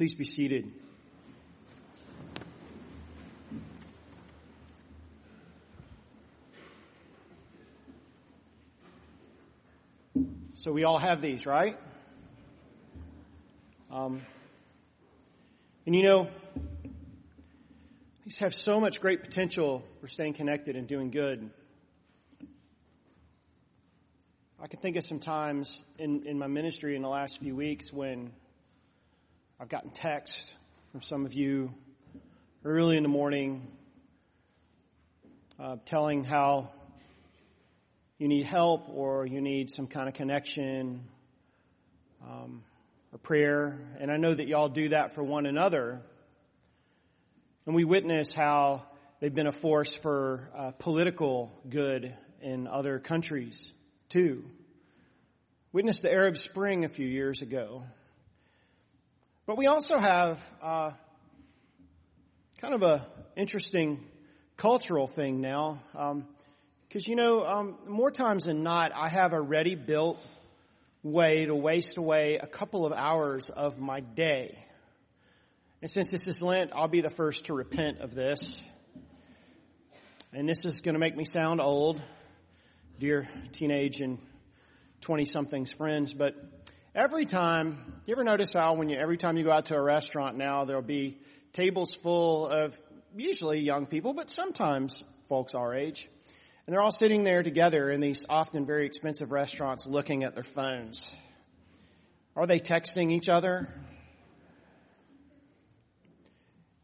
Please be seated. So we all have these, right? Um, and you know, these have so much great potential for staying connected and doing good. I can think of some times in, in my ministry in the last few weeks when I've gotten texts from some of you early in the morning uh, telling how you need help or you need some kind of connection um, or prayer. And I know that y'all do that for one another. And we witness how they've been a force for uh, political good in other countries too. Witness the Arab Spring a few years ago. But we also have uh, kind of a interesting cultural thing now. Um, because, you know, um, more times than not, I have a ready built way to waste away a couple of hours of my day. And since this is Lent, I'll be the first to repent of this. And this is going to make me sound old, dear teenage and 20 somethings friends, but every time, you ever notice how when you, every time you go out to a restaurant now, there'll be tables full of usually young people, but sometimes folks our age. And they're all sitting there together in these often very expensive restaurants looking at their phones. Are they texting each other?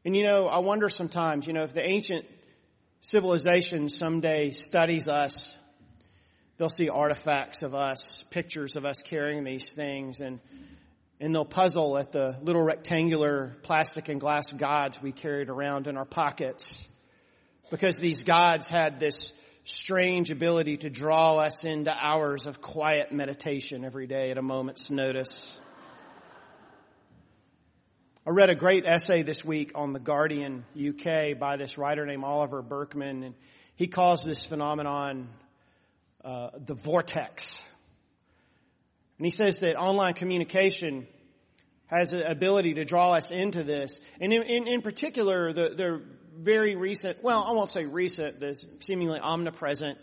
And you know, I wonder sometimes, you know, if the ancient civilization someday studies us, they'll see artifacts of us, pictures of us carrying these things, and and they'll puzzle at the little rectangular plastic and glass gods we carried around in our pockets. Because these gods had this strange ability to draw us into hours of quiet meditation every day at a moment's notice. I read a great essay this week on The Guardian UK by this writer named Oliver Burkeman, and he calls this phenomenon uh, the vortex. And he says that online communication has an ability to draw us into this. And in, in, in particular, the, the very recent, well, I won't say recent, the seemingly omnipresent,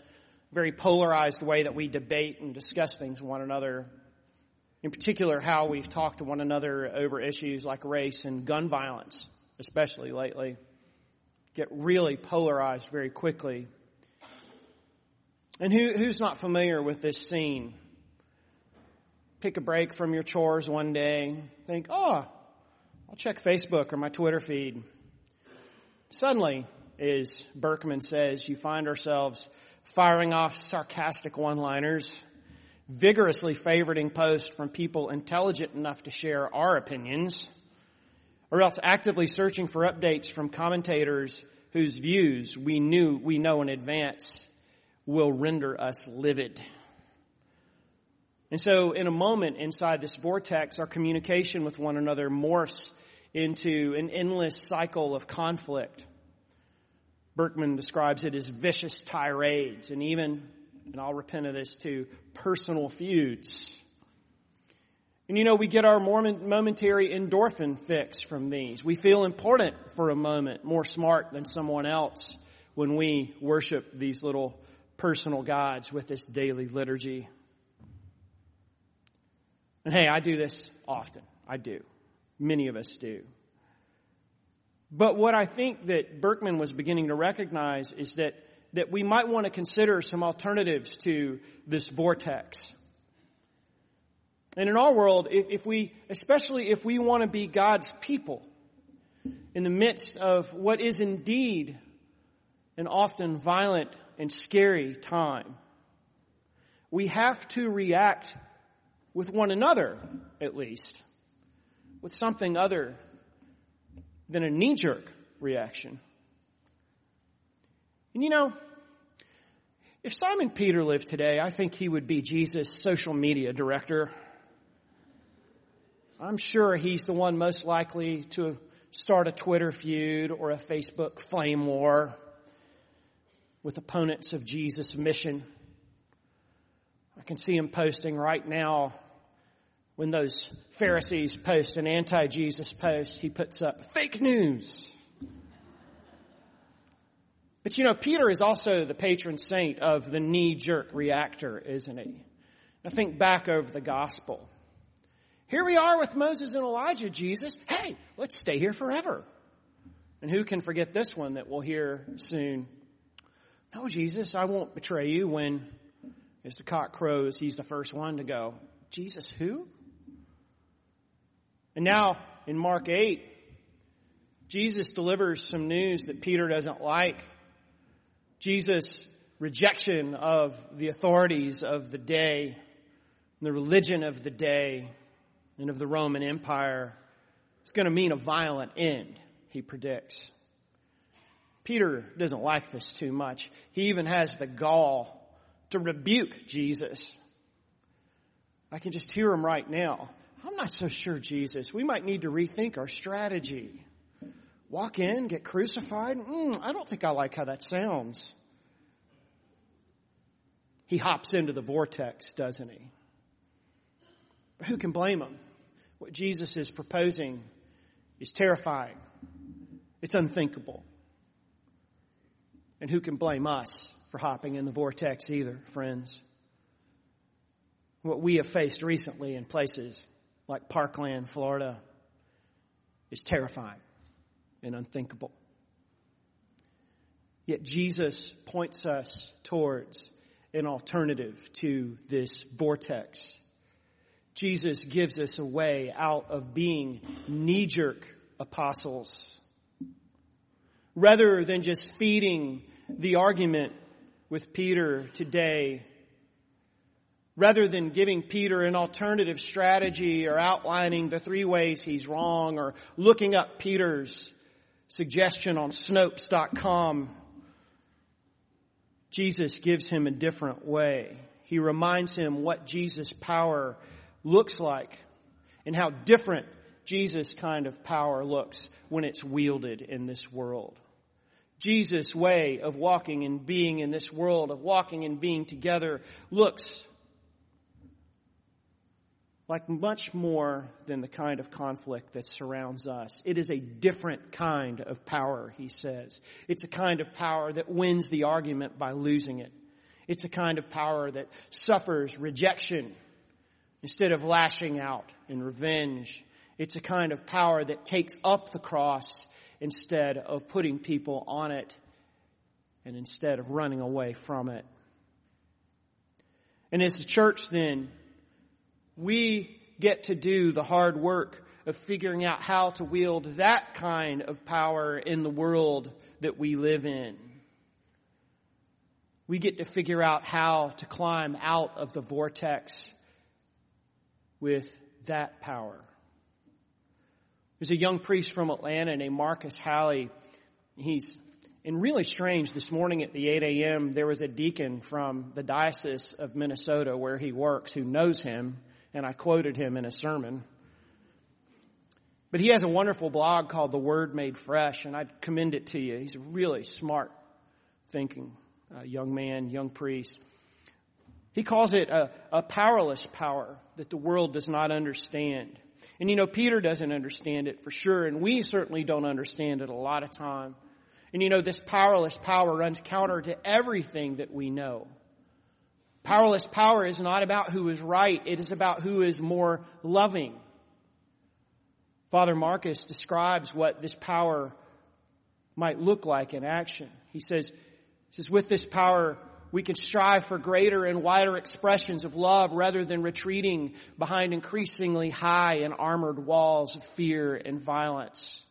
very polarized way that we debate and discuss things with one another. In particular, how we've talked to one another over issues like race and gun violence, especially lately, get really polarized very quickly. And who, who's not familiar with this scene? Pick a break from your chores one day, think, oh, I'll check Facebook or my Twitter feed. Suddenly, as Burkeman says, you find ourselves firing off sarcastic one-liners, vigorously favoriting posts from people intelligent enough to share our opinions, or else actively searching for updates from commentators whose views we knew, we know in advance will render us livid. And so in a moment inside this vortex, our communication with one another morphs into an endless cycle of conflict. Burkeman describes it as vicious tirades and even, and I'll repent of this too, personal feuds. And you know, we get our momentary endorphin fix from these. We feel important for a moment, more smart than someone else when we worship these little personal gods with this daily liturgy. And hey, I do this often. I do. Many of us do. But what I think that Burkeman was beginning to recognize is that, that we might want to consider some alternatives to this vortex. And in our world, if, if we, especially if we want to be God's people, in the midst of what is indeed an often violent and scary time, we have to react with one another, at least, with something other than a knee jerk reaction. And you know, if Simon Peter lived today, I think he would be Jesus' social media director. I'm sure he's the one most likely to start a Twitter feud or a Facebook flame war with opponents of Jesus' mission. I can see him posting right now When those Pharisees post an anti-Jesus post, he puts up fake news. But you know, Peter is also the patron saint of the knee-jerk reactor, isn't he? Now think back over the gospel. Here we are with Moses and Elijah, Jesus. Hey, let's stay here forever. And who can forget this one that we'll hear soon? No, Jesus, I won't betray you when, as the cock crows, he's the first one to go. Jesus, who? And now, in Mark 8, Jesus delivers some news that Peter doesn't like. Jesus' rejection of the authorities of the day, the religion of the day, and of the Roman Empire is going to mean a violent end, he predicts. Peter doesn't like this too much. He even has the gall to rebuke Jesus. I can just hear him right now. I'm not so sure, Jesus. We might need to rethink our strategy. Walk in, get crucified? Mm, I don't think I like how that sounds. He hops into the vortex, doesn't he? But who can blame him? What Jesus is proposing is terrifying. It's unthinkable. And who can blame us for hopping in the vortex either, friends? What we have faced recently in places like Parkland, Florida, is terrifying and unthinkable. Yet Jesus points us towards an alternative to this vortex. Jesus gives us a way out of being knee-jerk apostles. Rather than just feeding the argument with Peter today, rather than giving Peter an alternative strategy or outlining the three ways he's wrong or looking up Peter's suggestion on Snopes.com, Jesus gives him a different way. He reminds him what Jesus' power looks like and how different Jesus' kind of power looks when it's wielded in this world. Jesus' way of walking and being in this world, of walking and being together, looks like much more than the kind of conflict that surrounds us. It is a different kind of power, he says. It's a kind of power that wins the argument by losing it. It's a kind of power that suffers rejection instead of lashing out in revenge. It's a kind of power that takes up the cross instead of putting people on it and instead of running away from it. And as the church then, we get to do the hard work of figuring out how to wield that kind of power in the world that we live in. We get to figure out how to climb out of the vortex with that power. There's a young priest from Atlanta named Marcus Halley. He's and really strange, this morning at the 8 a.m., there was a deacon from the Diocese of Minnesota where he works who knows him, and I quoted him in a sermon. But he has a wonderful blog called The Word Made Fresh, and I'd commend it to you. He's a really smart thinking uh, young man, young priest. He calls it a, a powerless power that the world does not understand. And you know, Peter doesn't understand it for sure, and we certainly don't understand it a lot of time. And you know, this powerless power runs counter to everything that we know. Powerless power is not about who is right, it is about who is more loving. Father Marcus describes what this power might look like in action. He says, he says, with this power, we can strive for greater and wider expressions of love rather than retreating behind increasingly high and armored walls of fear and violence.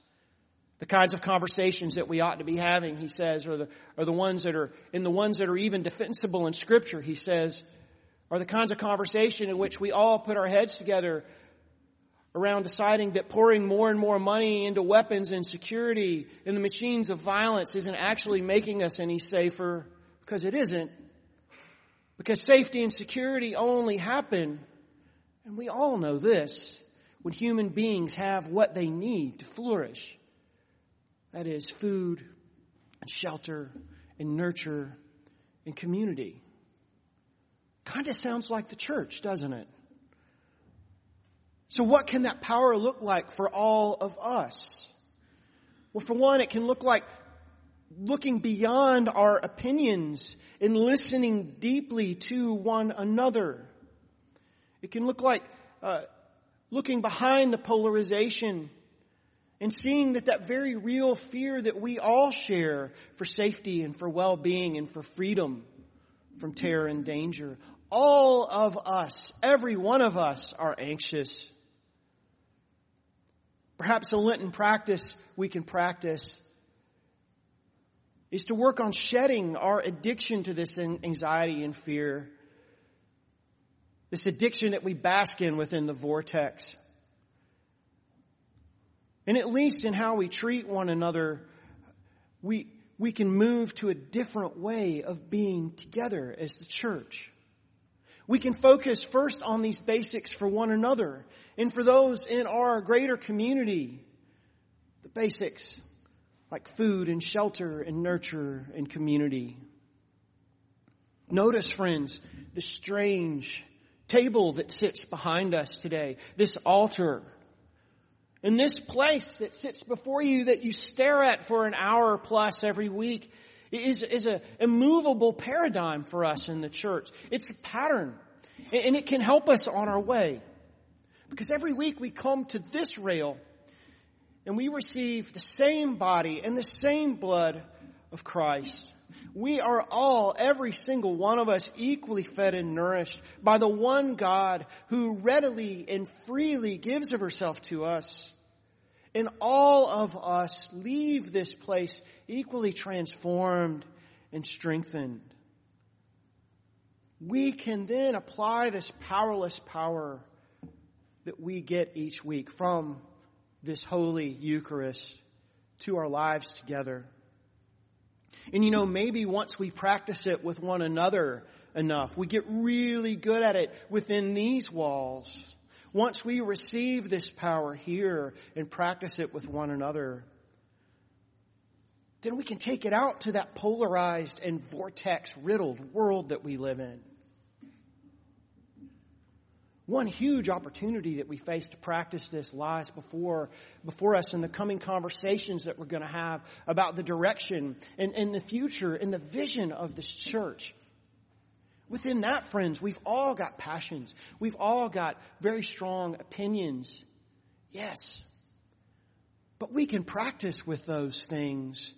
The kinds of conversations that we ought to be having, he says, are the, are the ones that are, in the ones that are even defensible in scripture, he says, are the kinds of conversation in which we all put our heads together around deciding that pouring more and more money into weapons and security in the machines of violence isn't actually making us any safer because it isn't. Because safety and security only happen, and we all know this, when human beings have what they need to flourish. That is food and shelter and nurture and community. Kind of sounds like the church, doesn't it? So what can that power look like for all of us? Well, for one, it can look like looking beyond our opinions and listening deeply to one another. It can look like uh, looking behind the polarization and seeing that that very real fear that we all share for safety and for well-being and for freedom from terror and danger. All of us, every one of us are anxious. Perhaps a Lenten practice we can practice is to work on shedding our addiction to this anxiety and fear. This addiction that we bask in within the vortex. And at least in how we treat one another, we, we can move to a different way of being together as the church. We can focus first on these basics for one another and for those in our greater community. The basics like food and shelter and nurture and community. Notice, friends, the strange table that sits behind us today, this altar. And this place that sits before you that you stare at for an hour plus every week is, is a immovable paradigm for us in the church. It's a pattern. And it can help us on our way. Because every week we come to this rail and we receive the same body and the same blood of Christ. We are all, every single one of us, equally fed and nourished by the one God who readily and freely gives of herself to us. And all of us leave this place equally transformed and strengthened. We can then apply this powerless power that we get each week from this holy Eucharist to our lives together. And you know, maybe once we practice it with one another enough, we get really good at it within these walls. Once we receive this power here and practice it with one another, then we can take it out to that polarized and vortex riddled world that we live in. One huge opportunity that we face to practice this lies before, before us in the coming conversations that we're going to have about the direction and, and the future and the vision of this church. Within that, friends, we've all got passions. We've all got very strong opinions. Yes. But we can practice with those things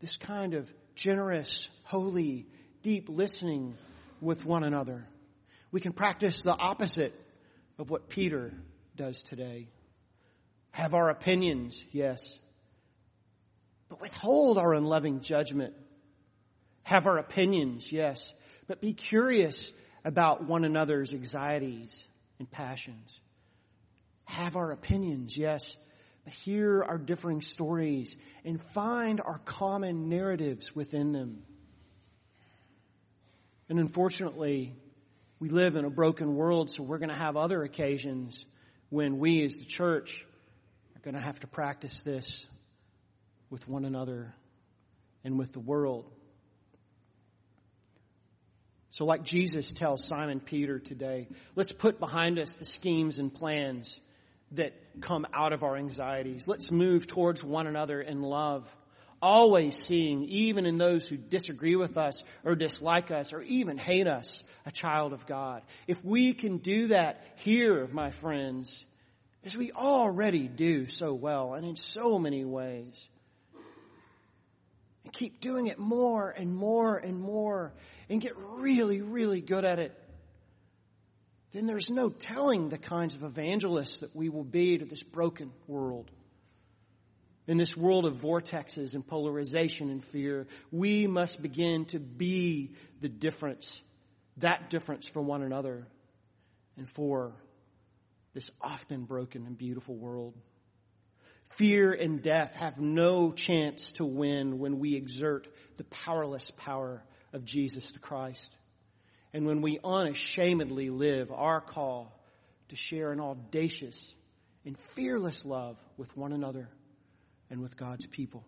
this kind of generous, holy, deep listening with one another. We can practice the opposite of what Peter does today. Have our opinions, yes. But withhold our unloving judgment. Have our opinions, yes. But be curious about one another's anxieties and passions. Have our opinions, yes. But hear our differing stories and find our common narratives within them. And unfortunately, we live in a broken world, so we're going to have other occasions when we as the church are going to have to practice this with one another and with the world. So like Jesus tells Simon Peter today, let's put behind us the schemes and plans that come out of our anxieties. Let's move towards one another in love always seeing, even in those who disagree with us or dislike us or even hate us, a child of God. If we can do that here, my friends, as we already do so well and in so many ways, and keep doing it more and more and more and get really, really good at it, then there's no telling the kinds of evangelists that we will be to this broken world. In this world of vortexes and polarization and fear, we must begin to be the difference, that difference for one another and for this often broken and beautiful world. Fear and death have no chance to win when we exert the powerless power of Jesus the Christ. And when we unashamedly live our call to share an audacious and fearless love with one another and with God's people.